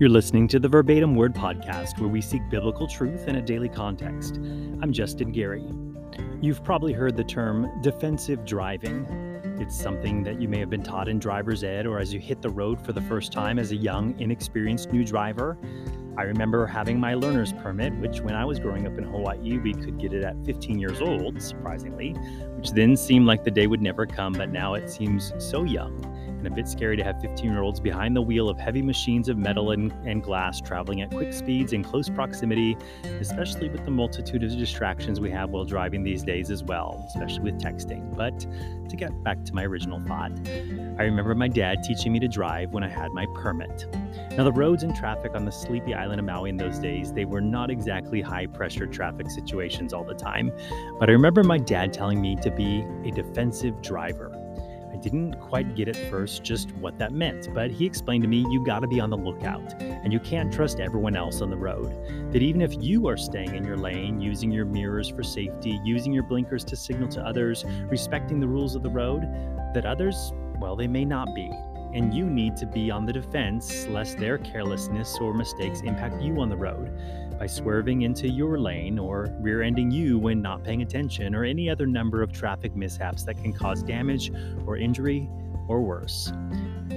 You're listening to the Verbatim Word Podcast, where we seek biblical truth in a daily context. I'm Justin Gary. You've probably heard the term defensive driving. It's something that you may have been taught in driver's ed or as you hit the road for the first time as a young, inexperienced new driver. I remember having my learner's permit, which when I was growing up in Hawaii, we could get it at 15 years old, surprisingly, which then seemed like the day would never come, but now it seems so young and a bit scary to have 15 year olds behind the wheel of heavy machines of metal and, and glass traveling at quick speeds in close proximity, especially with the multitude of distractions we have while driving these days as well, especially with texting. But to get back to my original thought, I remember my dad teaching me to drive when I had my permit. Now, the roads and traffic on the sleepy island of Maui in those days, they were not exactly high pressure traffic situations all the time, but I remember my dad telling me to be a defensive driver. I didn't quite get at first just what that meant, but he explained to me you gotta be on the lookout, and you can't trust everyone else on the road. That even if you are staying in your lane, using your mirrors for safety, using your blinkers to signal to others, respecting the rules of the road, that others, well, they may not be. And you need to be on the defense lest their carelessness or mistakes impact you on the road by swerving into your lane or rear ending you when not paying attention, or any other number of traffic mishaps that can cause damage or injury or worse.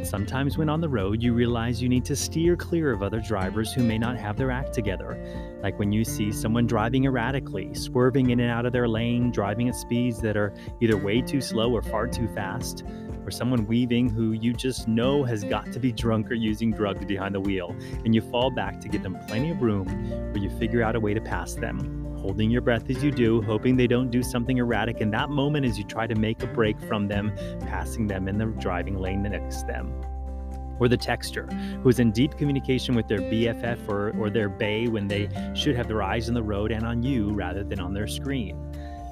Sometimes, when on the road, you realize you need to steer clear of other drivers who may not have their act together. Like when you see someone driving erratically, swerving in and out of their lane, driving at speeds that are either way too slow or far too fast or someone weaving who you just know has got to be drunk or using drugs behind the wheel, and you fall back to give them plenty of room where you figure out a way to pass them, holding your breath as you do, hoping they don't do something erratic in that moment as you try to make a break from them, passing them in the driving lane next to them. Or the texter, who is in deep communication with their BFF or, or their bae when they should have their eyes on the road and on you rather than on their screen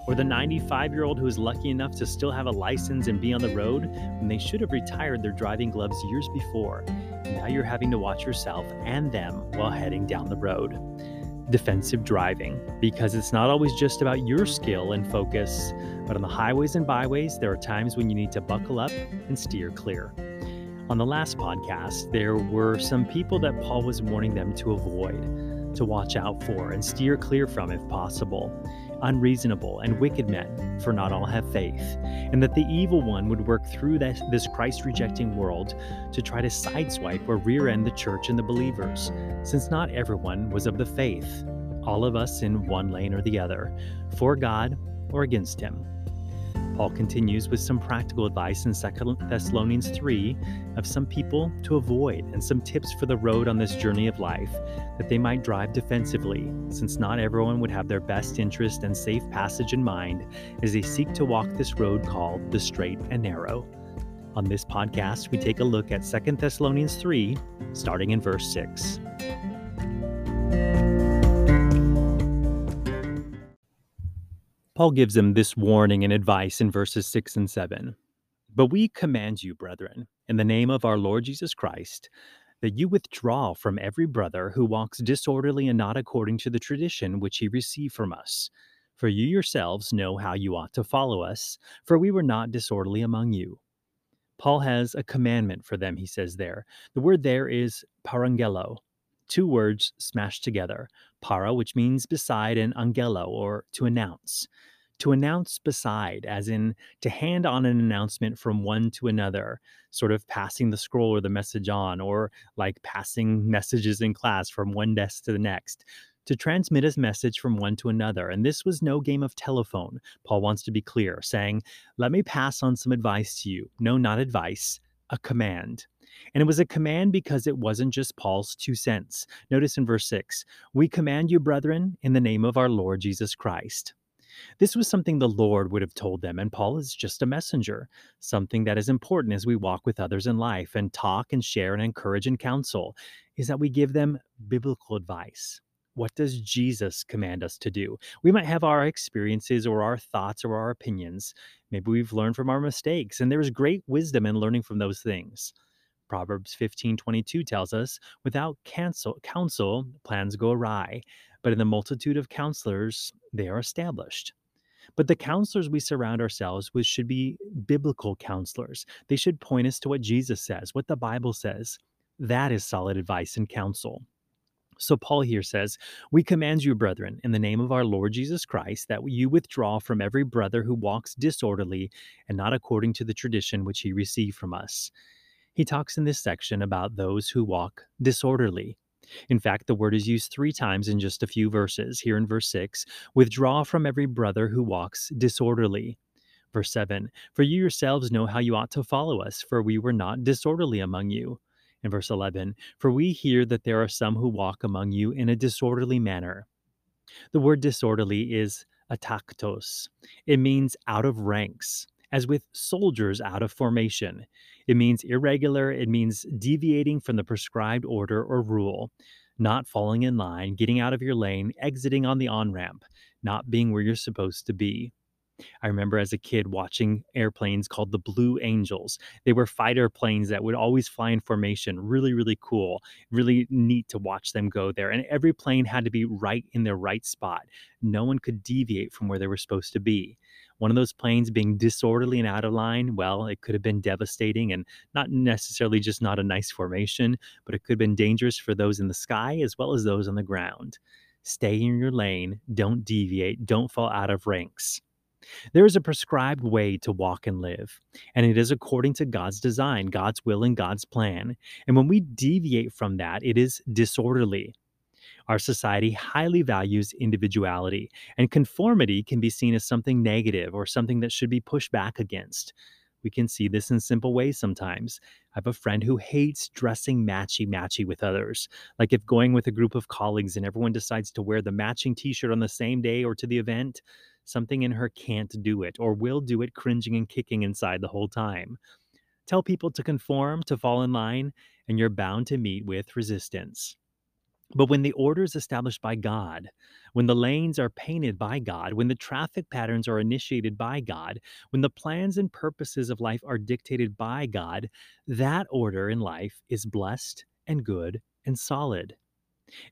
or the 95 year old who is lucky enough to still have a license and be on the road when they should have retired their driving gloves years before. now you're having to watch yourself and them while heading down the road. Defensive driving, because it's not always just about your skill and focus, but on the highways and byways, there are times when you need to buckle up and steer clear. On the last podcast, there were some people that Paul was warning them to avoid, to watch out for, and steer clear from if possible unreasonable, and wicked men, for not all have faith, and that the evil one would work through this, Christ rejecting world to try to sideswipe or rear end the church and the believers, since not everyone was of the faith, all of us in one lane or the other, for God or against Him. Paul continues with some practical advice in 2 Thessalonians 3 of some people to avoid and some tips for the road on this journey of life that they might drive defensively, since not everyone would have their best interest and safe passage in mind as they seek to walk this road called the straight and narrow. On this podcast, we take a look at 2 Thessalonians 3, starting in verse 6. Paul gives them this warning and advice in verses 6 and 7. But we command you, brethren, in the name of our Lord Jesus Christ, that you withdraw from every brother who walks disorderly and not according to the tradition which he received from us. For you yourselves know how you ought to follow us, for we were not disorderly among you. Paul has a commandment for them, he says there. The word there is parangelo, two words smashed together para, which means beside, and angelo, or to announce to announce beside, as in to hand on an announcement from one to another, sort of passing the scroll or the message on, or like passing messages in class from one desk to the next. To transmit his message from one to another. And this was no game of telephone. Paul wants to be clear, saying, Let me pass on some advice to you. No, not advice, a command. And it was a command because it wasn't just Paul's two cents. Notice in verse 6 We command you, brethren, in the name of our Lord Jesus Christ. This was something the Lord would have told them, and Paul is just a messenger, something that is important as we walk with others in life and talk and share and encourage and counsel, is that we give them biblical advice. What does Jesus command us to do? We might have our experiences or our thoughts or our opinions. Maybe we've learned from our mistakes, and there's great wisdom in learning from those things. Proverbs 15:22 tells us, "Without counsel, counsel plans go awry, but in the multitude of counselors they are established." But the counselors we surround ourselves with should be biblical counselors. They should point us to what Jesus says, what the Bible says. That is solid advice and counsel. So, Paul here says, We command you, brethren, in the name of our Lord Jesus Christ, that you withdraw from every brother who walks disorderly and not according to the tradition which he received from us. He talks in this section about those who walk disorderly. In fact, the word is used three times in just a few verses. Here in verse 6, withdraw from every brother who walks disorderly. Verse 7, for you yourselves know how you ought to follow us, for we were not disorderly among you in verse 11 For we hear that there are some who walk among you in a disorderly manner. The word disorderly is ataktos, it means out of ranks. As with soldiers out of formation, it means irregular, it means deviating from the prescribed order or rule, not falling in line, getting out of your lane, exiting on the on ramp, not being where you're supposed to be. I remember as a kid watching airplanes called the Blue Angels. They were fighter planes that would always fly in formation. Really, really cool. Really neat to watch them go there. And every plane had to be right in their right spot. No one could deviate from where they were supposed to be. One of those planes being disorderly and out of line, well, it could have been devastating and not necessarily just not a nice formation, but it could have been dangerous for those in the sky as well as those on the ground. Stay in your lane, don't deviate, don't fall out of ranks. There is a prescribed way to walk and live, and it is according to God's design, God's will, and God's plan. And when we deviate from that, it is disorderly. Our society highly values individuality, and conformity can be seen as something negative or something that should be pushed back against. We can see this in simple ways sometimes. I have a friend who hates dressing matchy matchy with others. Like if going with a group of colleagues and everyone decides to wear the matching t shirt on the same day or to the event, something in her can't do it or will do it cringing and kicking inside the whole time. Tell people to conform, to fall in line, and you're bound to meet with resistance. But when the order is established by God, when the lanes are painted by God, when the traffic patterns are initiated by God, when the plans and purposes of life are dictated by God, that order in life is blessed and good and solid.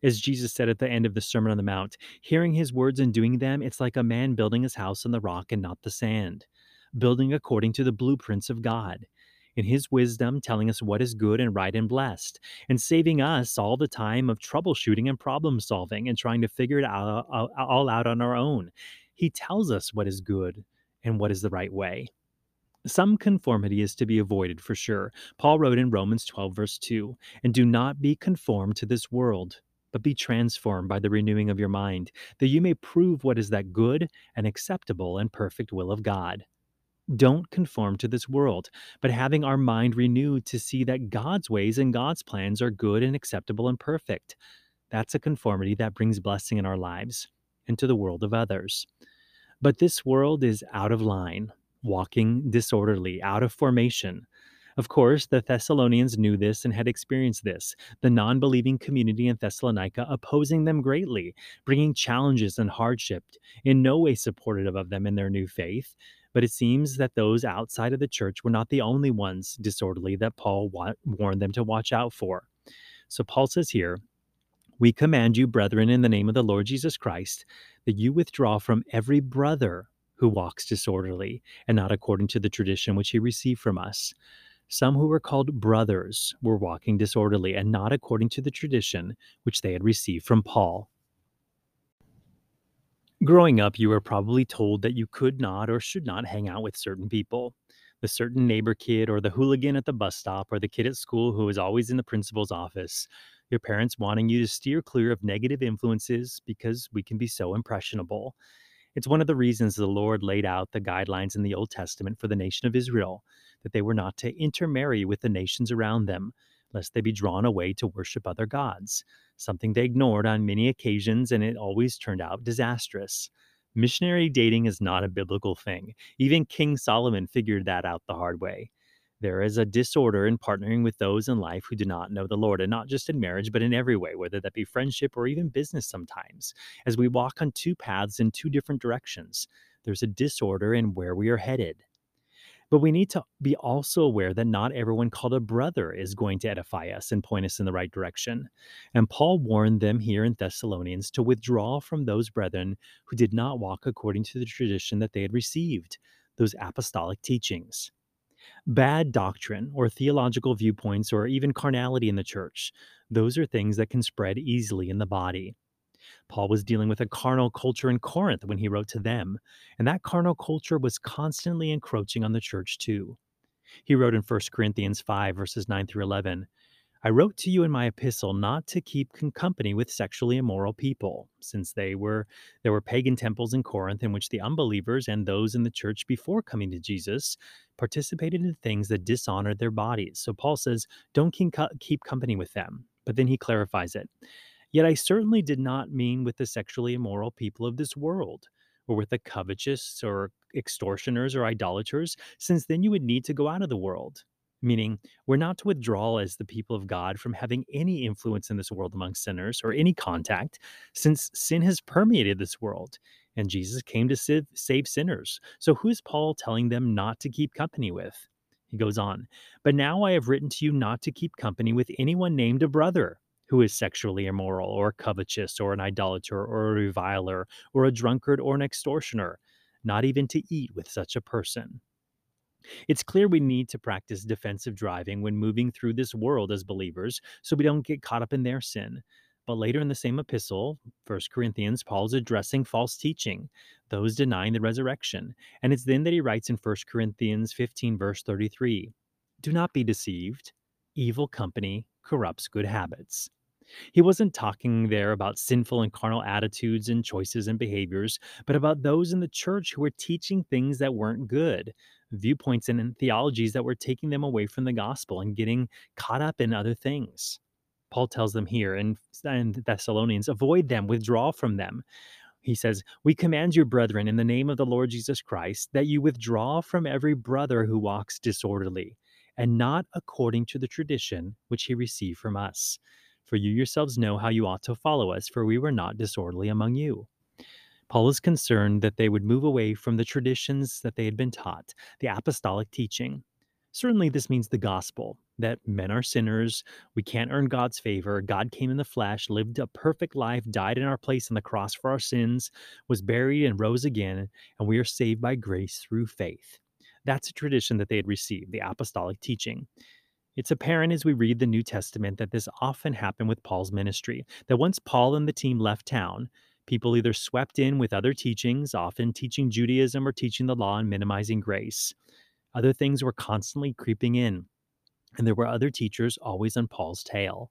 As Jesus said at the end of the Sermon on the Mount, hearing his words and doing them, it's like a man building his house on the rock and not the sand, building according to the blueprints of God. In his wisdom, telling us what is good and right and blessed, and saving us all the time of troubleshooting and problem solving and trying to figure it out, all out on our own. He tells us what is good and what is the right way. Some conformity is to be avoided for sure. Paul wrote in Romans 12, verse 2, and do not be conformed to this world, but be transformed by the renewing of your mind, that you may prove what is that good and acceptable and perfect will of God. Don't conform to this world, but having our mind renewed to see that God's ways and God's plans are good and acceptable and perfect. That's a conformity that brings blessing in our lives and to the world of others. But this world is out of line, walking disorderly, out of formation. Of course, the Thessalonians knew this and had experienced this, the non believing community in Thessalonica opposing them greatly, bringing challenges and hardship, in no way supportive of them in their new faith. But it seems that those outside of the church were not the only ones disorderly that Paul wa- warned them to watch out for. So Paul says here, We command you, brethren, in the name of the Lord Jesus Christ, that you withdraw from every brother who walks disorderly and not according to the tradition which he received from us. Some who were called brothers were walking disorderly and not according to the tradition which they had received from Paul. Growing up, you were probably told that you could not or should not hang out with certain people. The certain neighbor kid, or the hooligan at the bus stop, or the kid at school who was always in the principal's office. Your parents wanting you to steer clear of negative influences because we can be so impressionable. It's one of the reasons the Lord laid out the guidelines in the Old Testament for the nation of Israel that they were not to intermarry with the nations around them, lest they be drawn away to worship other gods, something they ignored on many occasions, and it always turned out disastrous. Missionary dating is not a biblical thing. Even King Solomon figured that out the hard way. There is a disorder in partnering with those in life who do not know the Lord, and not just in marriage, but in every way, whether that be friendship or even business sometimes. As we walk on two paths in two different directions, there's a disorder in where we are headed. But we need to be also aware that not everyone called a brother is going to edify us and point us in the right direction. And Paul warned them here in Thessalonians to withdraw from those brethren who did not walk according to the tradition that they had received, those apostolic teachings. Bad doctrine or theological viewpoints or even carnality in the church, those are things that can spread easily in the body. Paul was dealing with a carnal culture in Corinth when he wrote to them, and that carnal culture was constantly encroaching on the church too. He wrote in 1 Corinthians 5, verses 9 through 11 I wrote to you in my epistle not to keep company with sexually immoral people, since they were there were pagan temples in Corinth in which the unbelievers and those in the church before coming to Jesus participated in things that dishonored their bodies. So Paul says, don't keep company with them. But then he clarifies it. Yet I certainly did not mean with the sexually immoral people of this world, or with the covetous or extortioners or idolaters, since then you would need to go out of the world. Meaning, we're not to withdraw as the people of God from having any influence in this world among sinners or any contact, since sin has permeated this world and Jesus came to save, sinners. So, who is Paul telling them not to keep company with? He goes on, But now I have written to you not to keep company with anyone named a brother who is sexually immoral or covetous or an idolater or a reviler or a drunkard or an extortioner, not even to eat with such a person. It's clear we need to practice defensive driving when moving through this world as believers so we don't get caught up in their sin. But later in the same epistle, 1 Corinthians, Paul's addressing false teaching, those denying the resurrection. And it's then that he writes in 1 Corinthians 15, verse 33 Do not be deceived. Evil company corrupts good habits. He wasn't talking there about sinful and carnal attitudes and choices and behaviors, but about those in the church who were teaching things that weren't good, viewpoints and theologies that were taking them away from the gospel and getting caught up in other things. Paul tells them here in, in Thessalonians avoid them, withdraw from them. He says, We command you, brethren, in the name of the Lord Jesus Christ, that you withdraw from every brother who walks disorderly, and not according to the tradition which he received from us. For you yourselves know how you ought to follow us, for we were not disorderly among you. Paul is concerned that they would move away from the traditions that they had been taught, the apostolic teaching. Certainly, this means the gospel that men are sinners, we can't earn God's favor. God came in the flesh, lived a perfect life, died in our place on the cross for our sins, was buried, and rose again, and we are saved by grace through faith. That's a tradition that they had received, the apostolic teaching. It's apparent as we read the New Testament that this often happened with Paul's ministry, that once Paul and the team left town, people either swept in with other teachings, often teaching Judaism or teaching the law and minimizing grace. Other things were constantly creeping in, and there were other teachers always on Paul's tail.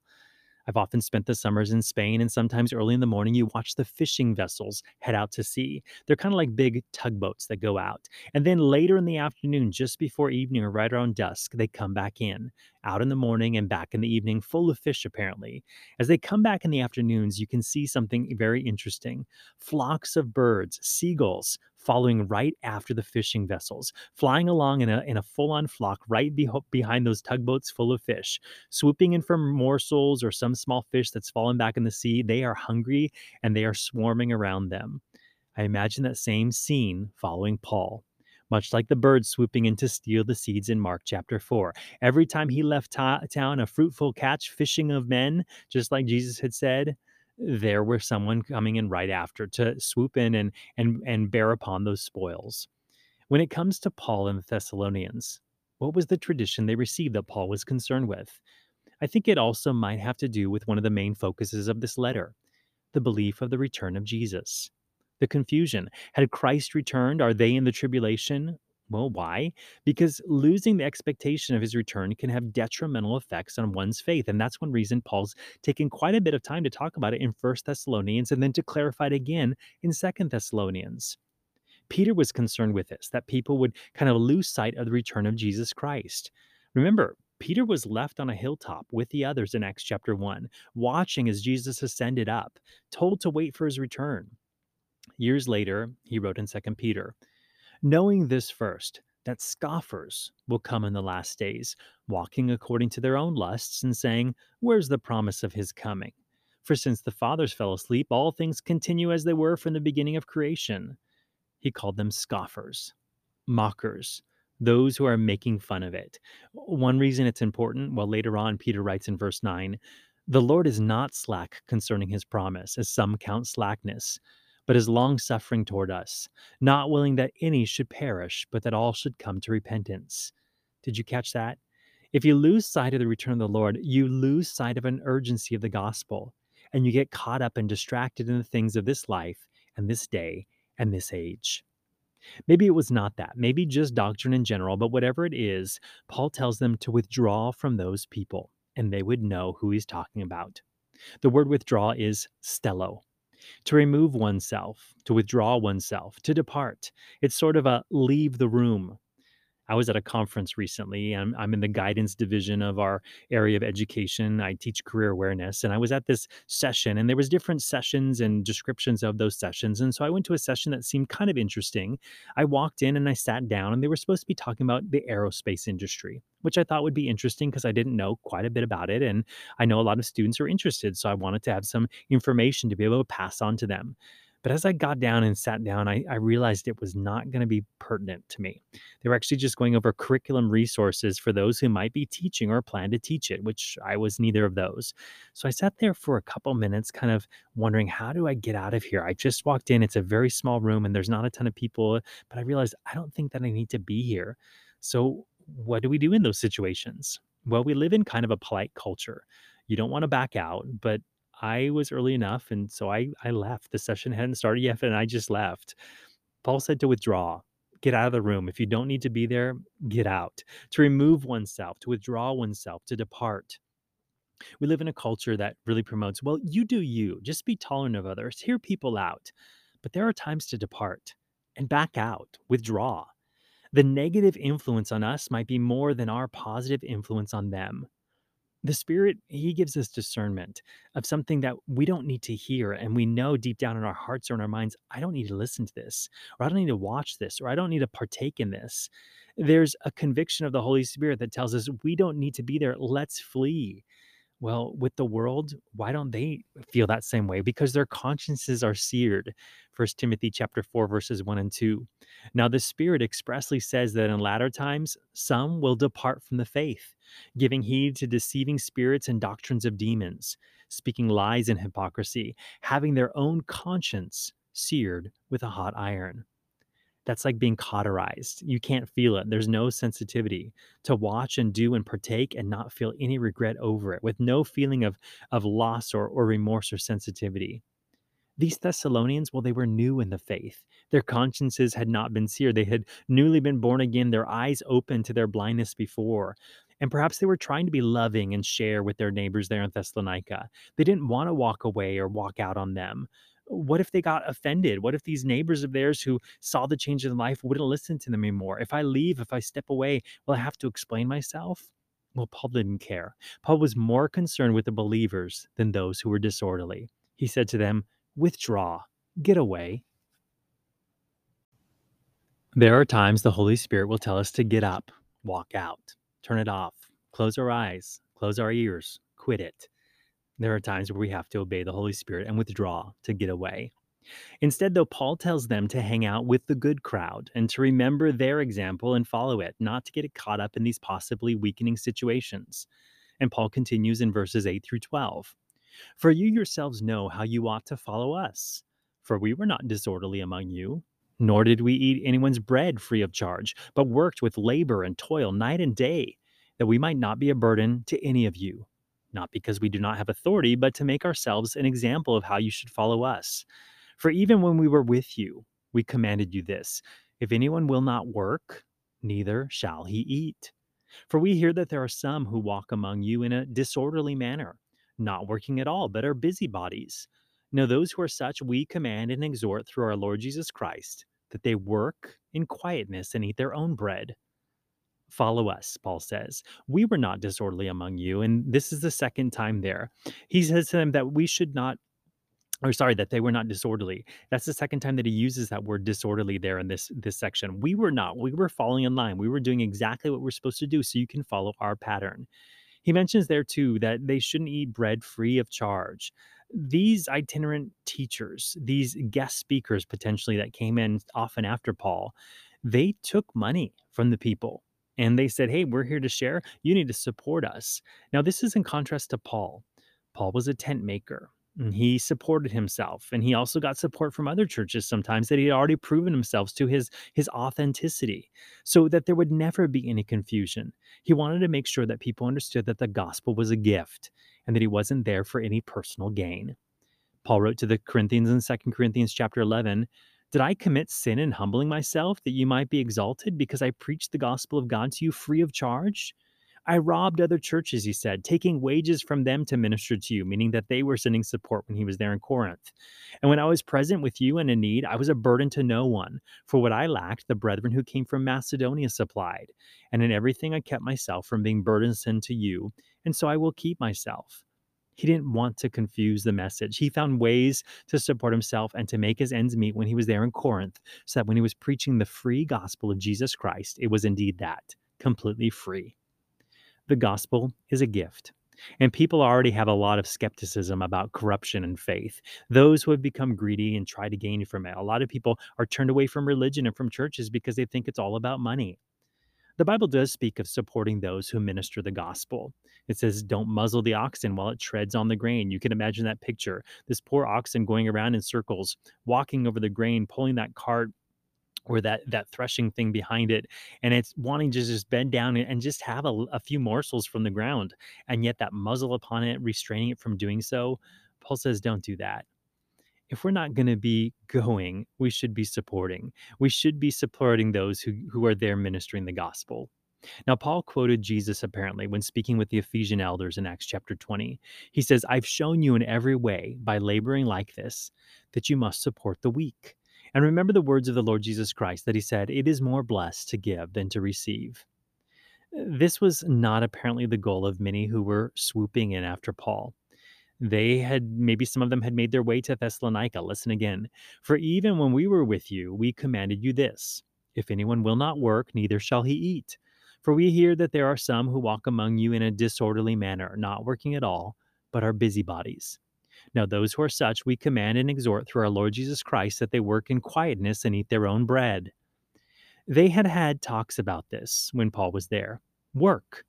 I've often spent the summers in Spain, and sometimes early in the morning, you watch the fishing vessels head out to sea. They're kind of like big tugboats that go out. And then later in the afternoon, just before evening or right around dusk, they come back in, out in the morning and back in the evening, full of fish, apparently. As they come back in the afternoons, you can see something very interesting flocks of birds, seagulls, following right after the fishing vessels, flying along in a, in a full on flock right be- behind those tugboats full of fish, swooping in for morsels or some small fish that's fallen back in the sea. They are hungry and they are swarming around them. I imagine that same scene following Paul much like the birds swooping in to steal the seeds in Mark chapter 4. Every time he left town, a fruitful catch, fishing of men, just like Jesus had said, there were someone coming in right after to swoop in and and and bear upon those spoils. When it comes to Paul and the Thessalonians, what was the tradition they received that Paul was concerned with? I think it also might have to do with one of the main focuses of this letter the belief of the return of Jesus. The confusion had Christ returned? Are they in the tribulation? Well, why? Because losing the expectation of his return can have detrimental effects on one's faith. And that's one reason Paul's taken quite a bit of time to talk about it in First Thessalonians and then to clarify it again in Second Thessalonians. Peter was concerned with this, that people would kind of lose sight of the return of Jesus Christ. Remember, Peter was left on a hilltop with the others in Acts chapter 1, watching as Jesus ascended up, told to wait for his return. Years later, he wrote in 2 Peter, knowing this first, that scoffers will come in the last days, walking according to their own lusts and saying, Where's the promise of his coming? For since the fathers fell asleep, all things continue as they were from the beginning of creation. He called them scoffers, mockers, those who are making fun of it. One reason it's important, well, later on, Peter writes in verse 9, The Lord is not slack concerning his promise, as some count slackness but is long suffering toward us, not willing that any should perish, but that all should come to repentance. Did you catch that? If you lose sight of the return of the Lord, you lose sight of an urgency of the gospel, and you get caught up and distracted in the things of this life and this day and this age. Maybe it was not that, maybe just doctrine in general, but whatever it is, Paul tells them to withdraw from those people, and they would know who he's talking about. The word withdraw is stello, to remove oneself, to withdraw oneself, to depart. It's sort of a leave the room, I was at a conference recently. I'm, I'm in the guidance division of our area of education. I teach career awareness, and I was at this session, and there was different sessions and descriptions of those sessions. And so I went to a session that seemed kind of interesting. I walked in and I sat down, and they were supposed to be talking about the aerospace industry, which I thought would be interesting because I didn't know quite a bit about it, and I know a lot of students are interested. So I wanted to have some information to be able to pass on to them. But as I got down and sat down, I, I realized it was not going to be pertinent to me. They were actually just going over curriculum resources for those who might be teaching or plan to teach it, which I was neither of those. So I sat there for a couple minutes, kind of wondering, how do I get out of here? I just walked in, it's a very small room and there's not a ton of people, but I realized I don't think that I need to be here. So, what do we do in those situations? Well, we live in kind of a polite culture. You don't want to back out, but I was early enough, and so I I left. The session hadn't started yet, and I just left. Paul said to withdraw, get out of the room. If you don't need to be there, get out. To remove oneself, to withdraw oneself, to depart. We live in a culture that really promotes, well, you do you, just be tolerant of others, hear people out. But there are times to depart and back out, withdraw. The negative influence on us might be more than our positive influence on them the spirit he gives us discernment of something that we don't need to hear and we know deep down in our hearts or in our minds i don't need to listen to this or i don't need to watch this or i don't need to partake in this. There's a conviction of the holy spirit that tells us we don't need to be there. Let's flee well, with the world, why don't they feel that same way? Because their consciences are seared. First Timothy chapter 4 verses 1 and 2. Now the Spirit expressly says that in latter times some will depart from the faith, giving heed to deceiving spirits and doctrines of demons, speaking lies and hypocrisy, having their own conscience seared with a hot iron that's like being cauterized. You can't feel it. There's no sensitivity to watch and do and partake and not feel any regret over it, with no feeling of, of loss or, or remorse or sensitivity. These Thessalonians, well, they were new in the faith. Their consciences had not been seared. They had newly been born again, their eyes open to their blindness before. And perhaps they were trying to be loving and share with their neighbors there in Thessalonica. They didn't want to walk away or walk out on them what if they got offended? What if these neighbors of theirs who saw the change in life wouldn't listen to them anymore? If I leave, if I step away, will I have to explain myself? Well, Paul didn't care. Paul was more concerned with the believers than those who were disorderly. He said to them, Withdraw, get away. There are times the Holy Spirit will tell us to get up, walk out, turn it off, close our eyes, close our ears, quit it. There are times where we have to obey the Holy Spirit and withdraw to get away. Instead, though, Paul tells them to hang out with the good crowd and to remember their example and follow it, not to get caught up in these possibly weakening situations. And Paul continues in verses 8 through 12 For you yourselves know how you ought to follow us. For we were not disorderly among you, nor did we eat anyone's bread free of charge, but worked with labor and toil night and day, that we might not be a burden to any of you not because we do not have authority, but to make ourselves an example of how you should follow us. For even when we were with you, we commanded you this if anyone will not work, neither shall he eat. For we hear that there are some who walk among you in a disorderly manner, not working at all, but are busybodies. Now, those who are such, we command and exhort through our Lord Jesus Christ that they work in quietness and eat their own bread Follow us, Paul says. We were not disorderly among you. And this is the second time there. He says to them that we should not or sorry that they were not disorderly that's the second time that he uses that word disorderly there in this this section we were not we were falling in line we were doing exactly what we're supposed to do so you can follow our pattern he mentions there too that they shouldn't eat bread free of charge these itinerant teachers these guest speakers potentially that came in often after paul they took money from the people and they said, Hey, we're here to share. You need to support us. Now, this is in contrast to Paul. Paul was a tent maker. And he supported himself and he also got support from other churches sometimes that he had already proven himself to his his authenticity so that there would never be any confusion he wanted to make sure that people understood that the gospel was a gift and that he wasn't there for any personal gain paul wrote to the corinthians in 2 corinthians chapter 11 did i commit sin in humbling myself that you might be exalted because i preached the gospel of god to you free of charge I robbed other churches, he said, taking wages from them to minister to you, meaning that they were sending support when he was there in Corinth. And when I was present with you and in need, I was a burden to no one. For what I lacked, the brethren who came from Macedonia supplied. And in everything I kept myself from being burdensome to you, and so I will keep myself. He didn't want to confuse the message. He found ways to support himself and to make his ends meet when he was there in Corinth, so that when he was preaching the free gospel of Jesus Christ, it was indeed that completely free the gospel is a gift. And people already have a lot of skepticism about corruption and faith. Those who have become greedy and try to gain from it. A lot of people are turned away from religion and from churches because they think it's all about money. The Bible does speak of supporting those who minister the gospel. It says, Don't muzzle the oxen while it treads on the grain. You can imagine that picture. This poor oxen going around in circles, walking over the grain, pulling that cart or that that threshing thing behind it and it's wanting to just bend down and just have a, a, few morsels from the ground and yet that muzzle upon it restraining it from doing so paul says don't do that if we're not going to be going we should be supporting we should be supporting those who, who are there ministering the gospel now, Paul quoted Jesus apparently when speaking with the Ephesian elders in Acts chapter 20. He says, I've shown you in every way, by laboring like this, that you must support the weak and remember the words of the Lord Jesus Christ that he said, It is more blessed to give than to receive. This was not apparently the goal of many who were swooping in after Paul. They had, maybe some of them had made their way to Thessalonica. Listen again. For even when we were with you, we commanded you this If anyone will not work, neither shall he eat. For we hear that there are some who walk among you in a disorderly manner, not working at all, but are busybodies. Now, those who are such, we command and exhort through our Lord Jesus Christ that they work in quietness and eat their own bread. They had had talks about this when Paul was there. Work.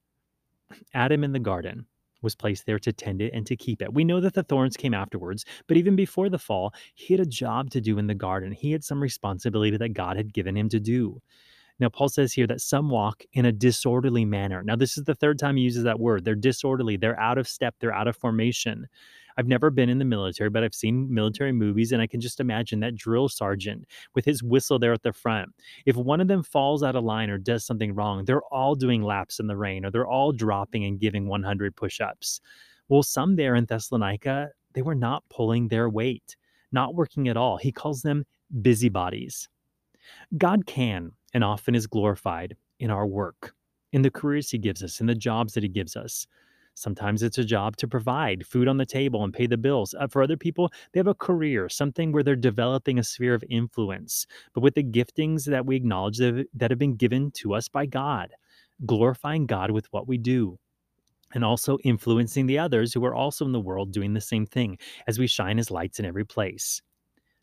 Adam in the garden was placed there to tend it and to keep it. We know that the thorns came afterwards, but even before the fall, he had a job to do in the garden. He had some responsibility that God had given him to do. Now, Paul says here that some walk in a disorderly manner. Now, this is the third time he uses that word. They're disorderly, they're out of step, they're out of formation. I've never been in the military, but I've seen military movies, and I can just imagine that drill sergeant with his whistle there at the front. If one of them falls out of line or does something wrong, they're all doing laps in the rain or they're all dropping and giving 100 push ups. Well, some there in Thessalonica, they were not pulling their weight, not working at all. He calls them busybodies. God can and often is glorified in our work, in the careers He gives us, in the jobs that He gives us. Sometimes it's a job to provide food on the table and pay the bills. Uh, for other people, they have a career, something where they're developing a sphere of influence, but with the giftings that we acknowledge that, that have been given to us by God, glorifying God with what we do. And also influencing the others who are also in the world doing the same thing as we shine as lights in every place.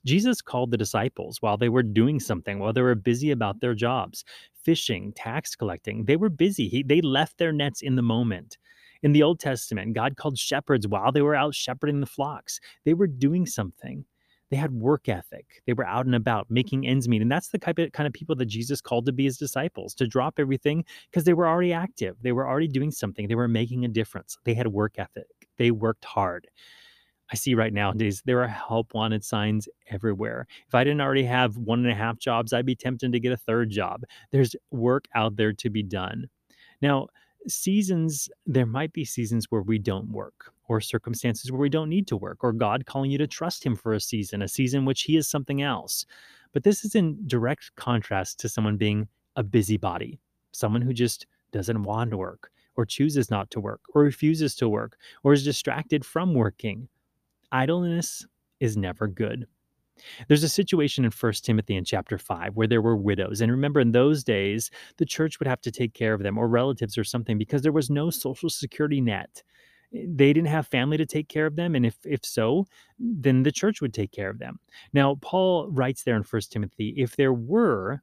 Jesus called the disciples while they were doing something, while they were busy about their jobs, fishing, tax collecting. They were busy. He, they left their nets in the moment. In the Old Testament, God called shepherds while they were out shepherding the flocks. They were doing something. They had work ethic. They were out and about making ends meet. And that's the kind of, kind of people that Jesus called to be his disciples, to drop everything because they were already active. They were already doing something. They were making a difference. They had work ethic. They worked hard. I see right nowadays there are help wanted signs everywhere. If I didn't already have one and a half jobs, I'd be tempted to get a third job. There's work out there to be done. Now, seasons, there might be seasons where we don't work, or circumstances where we don't need to work, or God calling you to trust Him for a season, a season which He is something else. But this is in direct contrast to someone being a busybody, someone who just doesn't want to work, or chooses not to work, or refuses to work, or is distracted from working. Idleness is never good. There's a situation in First Timothy in chapter 5 where there were widows. And remember, in those days, the church would have to take care of them or relatives or something because there was no social security net. Eh, they didn't have family to take care of them. And if, if so, then the church would take care of them. Now, Paul writes there in First Timothy if there were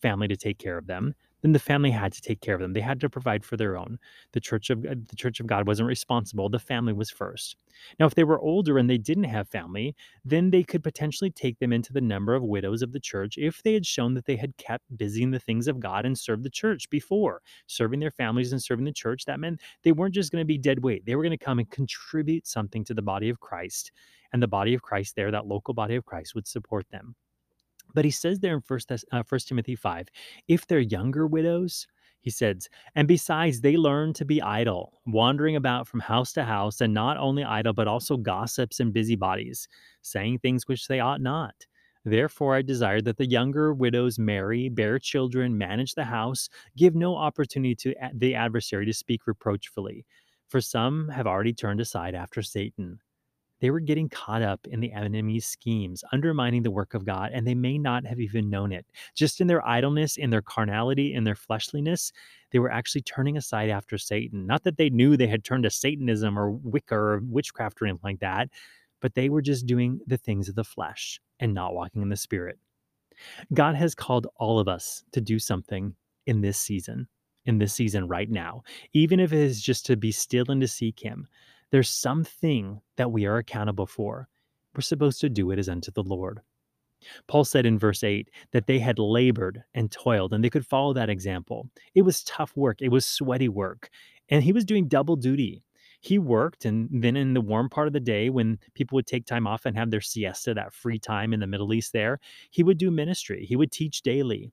family to take care of them, then the family had to take care of them. They had to provide for their own. The church of the church of God wasn't responsible. The family was first. Now, if they were older and they didn't have family, then they could potentially take them into the number of widows of the church if they had shown that they had kept busy in the things of God and served the church before, serving their families and serving the church. That meant they weren't just going to be dead weight. They were going to come and contribute something to the body of Christ. And the body of Christ there, that local body of Christ, would support them. But he says there in First, uh, First Timothy 5, if they're younger widows, he says, and besides, they learn to be idle, wandering about from house to house, and not only idle, but also gossips and busybodies, saying things which they ought not. Therefore, I desire that the younger widows marry, bear children, manage the house, give no opportunity to the adversary to speak reproachfully. For some have already turned aside after Satan. They were getting caught up in the enemy's schemes, undermining the work of God, and they may not have even known it. Just in their idleness, in their carnality, in their fleshliness, they were actually turning aside after Satan. Not that they knew they had turned to Satanism or Wicca or witchcraft or anything like that, but they were just doing the things of the flesh and not walking in the spirit. God has called all of us to do something in this season, in this season right now, even if it is just to be still and to seek Him. There's something that we are accountable for. We're supposed to do it as unto the Lord. Paul said in verse 8 that they had labored and toiled and they could follow that example. It was tough work, it was sweaty work, and he was doing double duty. He worked, and then in the warm part of the day, when people would take time off and have their siesta, that free time in the Middle East, there, he would do ministry. He would teach daily.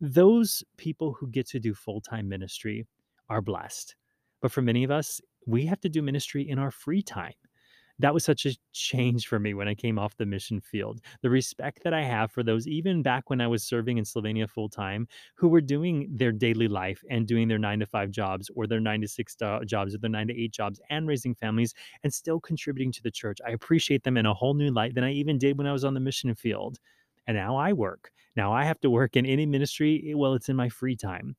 Those people who get to do full time ministry are blessed. But for many of us, we have to do ministry in our free time. That was such a change for me when I came off the mission field. The respect that I have for those, even back when I was serving in Slovenia full time, who were doing their daily life and doing their nine to five jobs or their nine to six jobs or their nine to eight jobs and raising families and still contributing to the church. I appreciate them in a whole new light than I even did when I was on the mission field. And now I work. Now I have to work in any ministry. Eh, well, it's in my free time.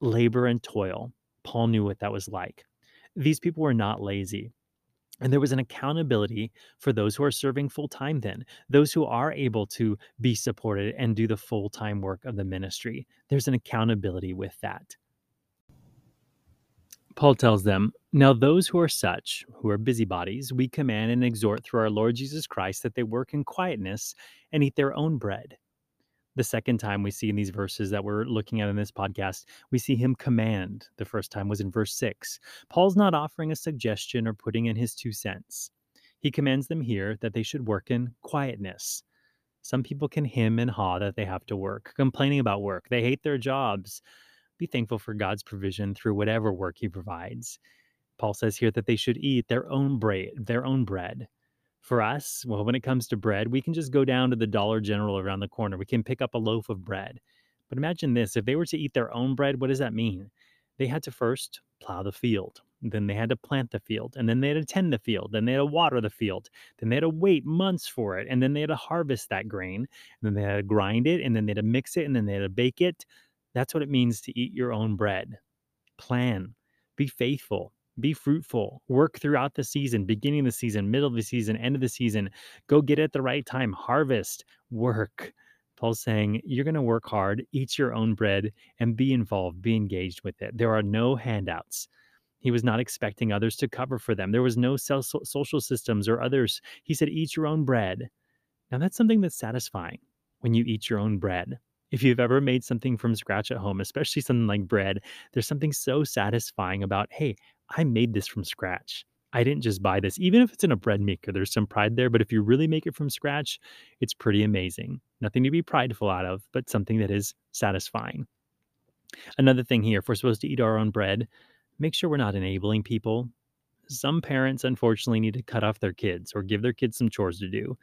Labor and toil. Paul knew what that was like. These people were not lazy. And there was an accountability for those who are serving full time, then, those who are able to be supported and do the full time work of the ministry. There's an accountability with that. Paul tells them, Now those who are such, who are busybodies, we command and exhort through our Lord Jesus Christ that they work in quietness and eat their own bread the second time we see in these verses that we're looking at in this podcast, we see him command. The first time was in verse 6. Paul's not offering a suggestion or putting in his two cents. He commands them here that they should work in quietness. Some people can hem and haw that they have to work, complaining about work. They hate their jobs. Be thankful for God's provision through whatever work he provides. Paul says here that they should eat their own bread, their own bread. For us, well, when it comes to bread, we can just go down to the Dollar General around the corner. We can pick up a loaf of bread. But imagine this if they were to eat their own bread, what does that mean? They had to first plow the field, then they had to plant the field, and then they had to tend the field, then they had to water the field, then they had to wait months for it, and then they had to harvest that grain, and then they had to grind it, and then they had to mix it, and then they had to bake it. That's what it means to eat your own bread. Plan, be faithful, be fruitful, work throughout the season, beginning of the season, middle of the season, end of the season. Go get it at the right time, harvest, work. Paul's saying you're going to work hard, eat your own bread, and be involved, be engaged with it. There are no handouts. He was not expecting others to cover for them. There was no social systems or others. He said, Eat your own bread. Now, that's something that's satisfying when you eat your own bread. If you've ever made something from scratch at home, especially something like bread, there's something so satisfying about, hey, I made this from scratch. I didn't just buy this. Even if it's in a bread maker, there's some pride there. But if you really make it from scratch, it's pretty amazing. Nothing to be prideful out of, but something that is satisfying. Another thing here if we're supposed to eat our own bread, make sure we're not enabling people. Some parents, unfortunately, need to cut off their kids or give their kids some chores to do.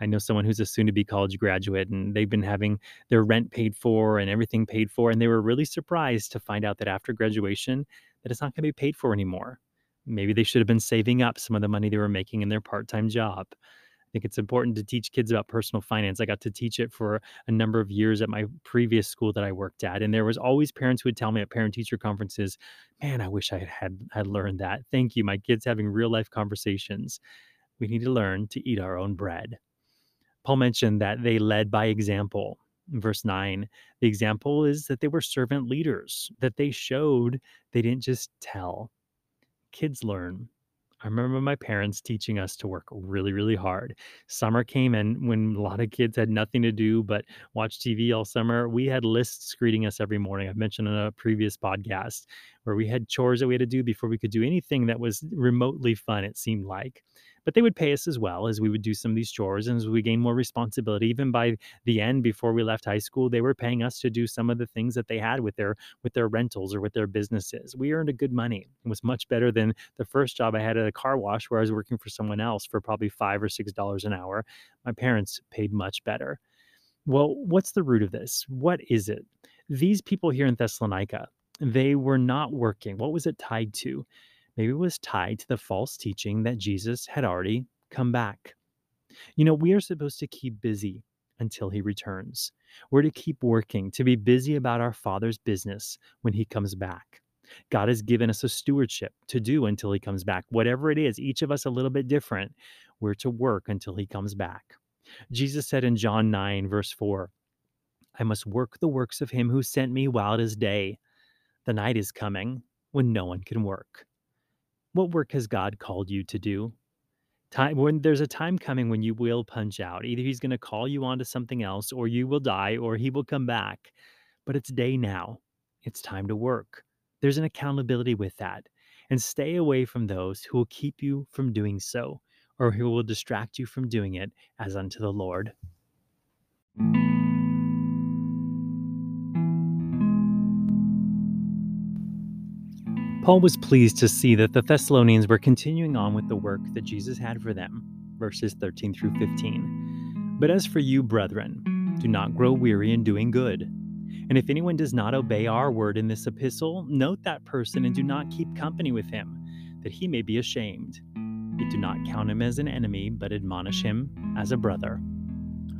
I know someone who's a soon to be college graduate and they've been having their rent paid for and everything paid for. And they were really surprised to find out that after graduation, that it's not going to be paid for anymore. Maybe they should have been saving up some of the money they were making in their part time job. I think it's important to teach kids about personal finance. I got to teach it for a number of years at my previous school that I worked at, and there was always parents who would tell me at parent teacher conferences, "Man, I wish I had had learned that." Thank you. My kids having real life conversations. We need to learn to eat our own bread. Paul mentioned that they led by example. Verse 9, the example is that they were servant leaders, that they showed, they didn't just tell. Kids learn. I remember my parents teaching us to work really, really hard. Summer came and when a lot of kids had nothing to do but watch TV all summer, we had lists greeting us every morning. I've mentioned in a previous podcast where we had chores that we had to do before we could do anything that was remotely fun, it seemed like but they would pay us as well as we would do some of these chores and as we gained more responsibility. Even by the end before we left high school they were paying us to do some of the things that they had with their with their rentals or with their businesses. We earned a good money. It was much better than the first job i had at a car wash where i was working for someone else for probably five or six dollars an hour. My parents paid much better. Well what's the root of this? What is it? These people here in thessalonica they were not working. What was it tied to Maybe it was tied to the false teaching that Jesus had already come back. You know, we are supposed to keep busy until he returns. We're to keep working, to be busy about our Father's business when he comes back. God has given us a stewardship to do until he comes back. Whatever it is, each of us a little bit different. We're to work until he comes back. Jesus said in John 9, verse 4, I must work the works of him who sent me while it is day. The night is coming when no one can work. What work has God called you to do? Time when there's a time coming when you will punch out. Either he's going to call you onto something else or you will die or he will come back. But it's day now. It's time to work. There's an accountability with that. And stay away from those who will keep you from doing so or who will distract you from doing it as unto the Lord. Paul was pleased to see that the Thessalonians were continuing on with the work that Jesus had for them, verses 13 through 15. But as for you, brethren, do not grow weary in doing good. And if anyone does not obey our word in this epistle, note that person and do not keep company with him, that he may be ashamed. Yet do not count him as an enemy, but admonish him as a brother.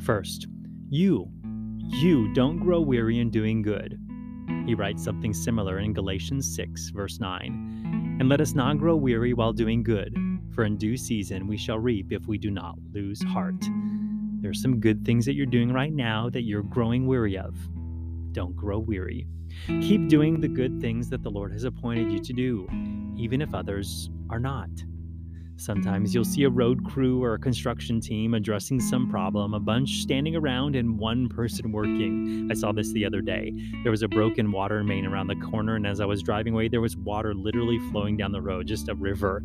First, you, you don't grow weary in doing good. He writes something similar in Galatians 6, verse 9. And let us not grow weary while doing good, for in due season we shall reap if we do not lose heart. There are some good things that you're doing right now that you're growing weary of. Don't grow weary. Keep doing the good things that the Lord has appointed you to do, even if others are not. Sometimes you'll see a road crew or a construction team addressing some problem, a bunch standing around and one person working. I saw this the other day. There was a broken water main around the corner, and as I was driving away, there was water literally flowing down the road, just a river.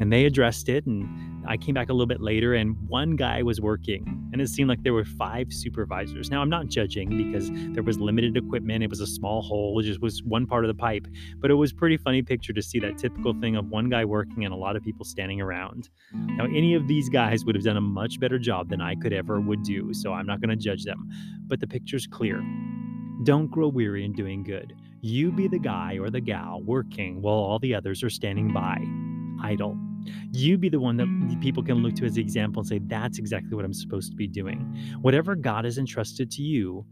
And they addressed it, and I came back a little bit later and one guy was working and it seemed like there were five supervisors. Now I'm not judging because there was limited equipment. It was a small hole, it just was one part of the pipe, but it was pretty funny picture to see that typical thing of one guy working and a lot of people standing around. Now any of these guys would have done a much better job than I could ever would do, so I'm not going to judge them. But the picture's clear. Don't grow weary in doing good. You be the guy or the gal working while all the others are standing by, idle. You be the one that people can look to as the mm. example and say, that's exactly what I'm supposed to be doing. Whatever God has entrusted to you,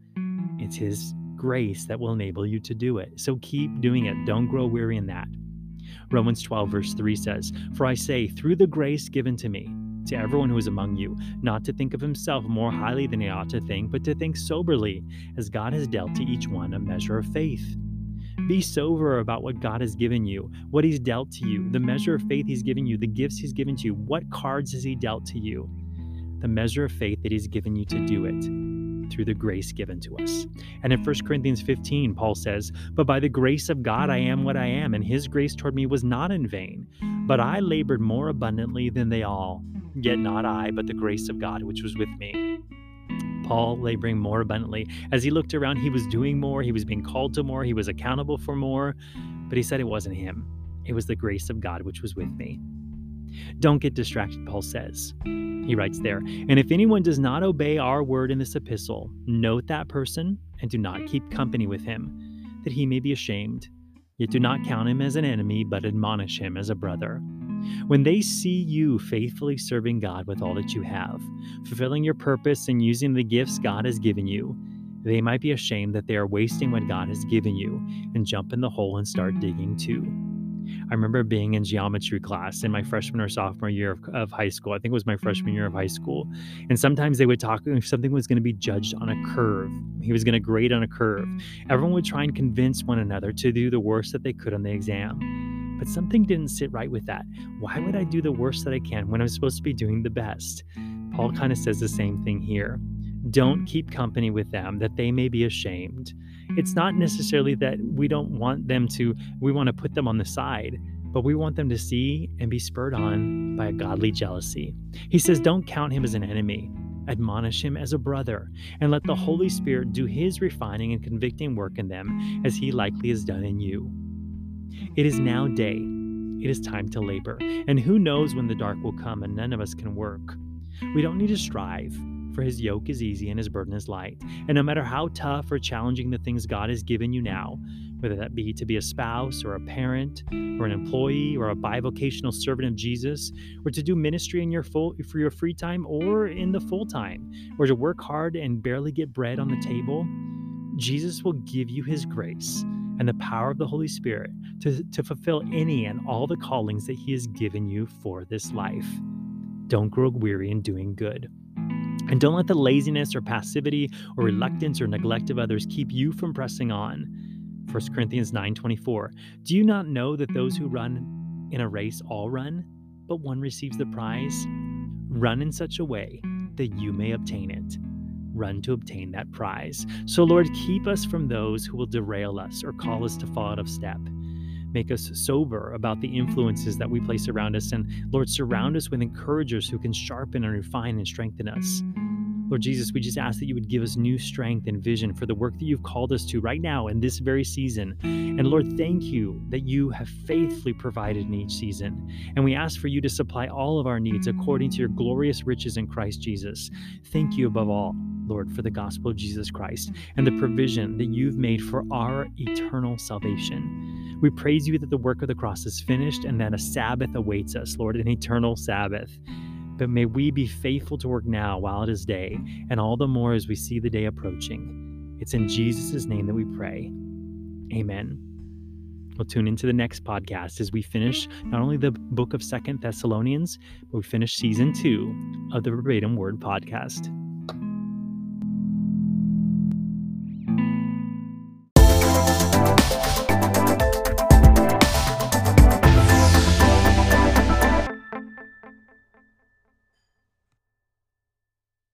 it's His grace that will enable you to do it. So keep doing it. Don't grow weary in that. Romans 12, verse 3 says, For I say, through the grace given to me, to everyone who is among you, not to think of himself more highly than he ought to think, but to think soberly, as God has dealt to each one a measure of faith. Be sober about what God has given you, what He's dealt to you, the measure of faith He's given you, the gifts He's given to you. What cards has He dealt to you? The measure of faith that He's given you to do it through the grace given to us. And in 1 Corinthians 15, Paul says, But by the grace of God I am what I am, and his grace toward me was not in vain. But I labored more abundantly than they all. Yet not I, but the grace of God which was with me. Paul laboring more abundantly. As he looked around, he was doing more, he was being called to more, he was accountable for more, but he said it wasn't him. It was the grace of God which was with me. Don't get distracted, Paul says. He writes there, and if anyone does not obey our word in this epistle, note that person and do not keep company with him, that he may be ashamed. Yet do not count him as an enemy, but admonish him as a brother. When they see you faithfully serving God with all that you have, fulfilling your purpose and using the gifts God has given you, they might be ashamed that they are wasting what God has given you and jump in the hole and start digging too. I remember being in geometry class in my freshman or sophomore year of, of, high school. I think it was my freshman year of high school. And sometimes they would talk if something was going to be judged on a curve, he was going to grade on a curve. Everyone would try and convince one another to do the worst that they could on the exam. But something didn't sit right with that. Why would I do the worst that I can when I'm supposed to be doing the best? Paul kind of says the same thing here. Don't keep company with them that they may be ashamed it's not necessarily that we don't want them to, we want to put them on the side, but we want them to see and be spurred on by a godly jealousy. He says, Don't count him as an enemy. Admonish him as a brother, and let the Holy Spirit do his refining and convicting work in them as he likely has done in you. It is now day. It is time to labor. And who knows when the dark will come and none of us can work? We don't need to strive for his yoke is easy and his burden is light. And no matter how tough or challenging the things God has given you now, whether that be to be a spouse or a parent or an employee or a bivocational servant of Jesus, or to do ministry in your full for your free time or in the full time, or to work hard and barely get bread on the table, Jesus will give you his grace and the power of the Holy Spirit to, to fulfill any and all the callings that he has given you for this life. Don't grow weary in doing good. And don't let the laziness or passivity or reluctance or neglect of others keep you from pressing on. 1 Corinthians 9:24. Do you not know that those who run in a race all run, but one receives the prize? Run in such a way that you may obtain it. Run to obtain that prize. So Lord, keep us from those who will derail us or call us to fall out of step make us sober about the influences that we place around us. And Lord, surround us with encouragers who can sharpen and refine and strengthen us. Lord Jesus, we just ask that you would give us new strength and vision for the work that you've called us to right now in this very season. And Lord, thank you that you have faithfully provided in each season. And we ask for you to supply all of our needs according to your glorious riches in Christ Jesus. Thank you above all, Lord, for the gospel of Jesus Christ mm-hmm. and the provision that you've made for our eternal salvation. We praise you that the work of the cross is finished and that a Sabbath awaits us, Lord, an eternal Sabbath. But may we be faithful to work now while it is day, and all the more as we see the day approaching. It's in Jesus' name that we pray. Amen. We'll tune into the next podcast as we finish not only the book of Second Thessalonians, but we finish season two of the Verbatim Word podcast.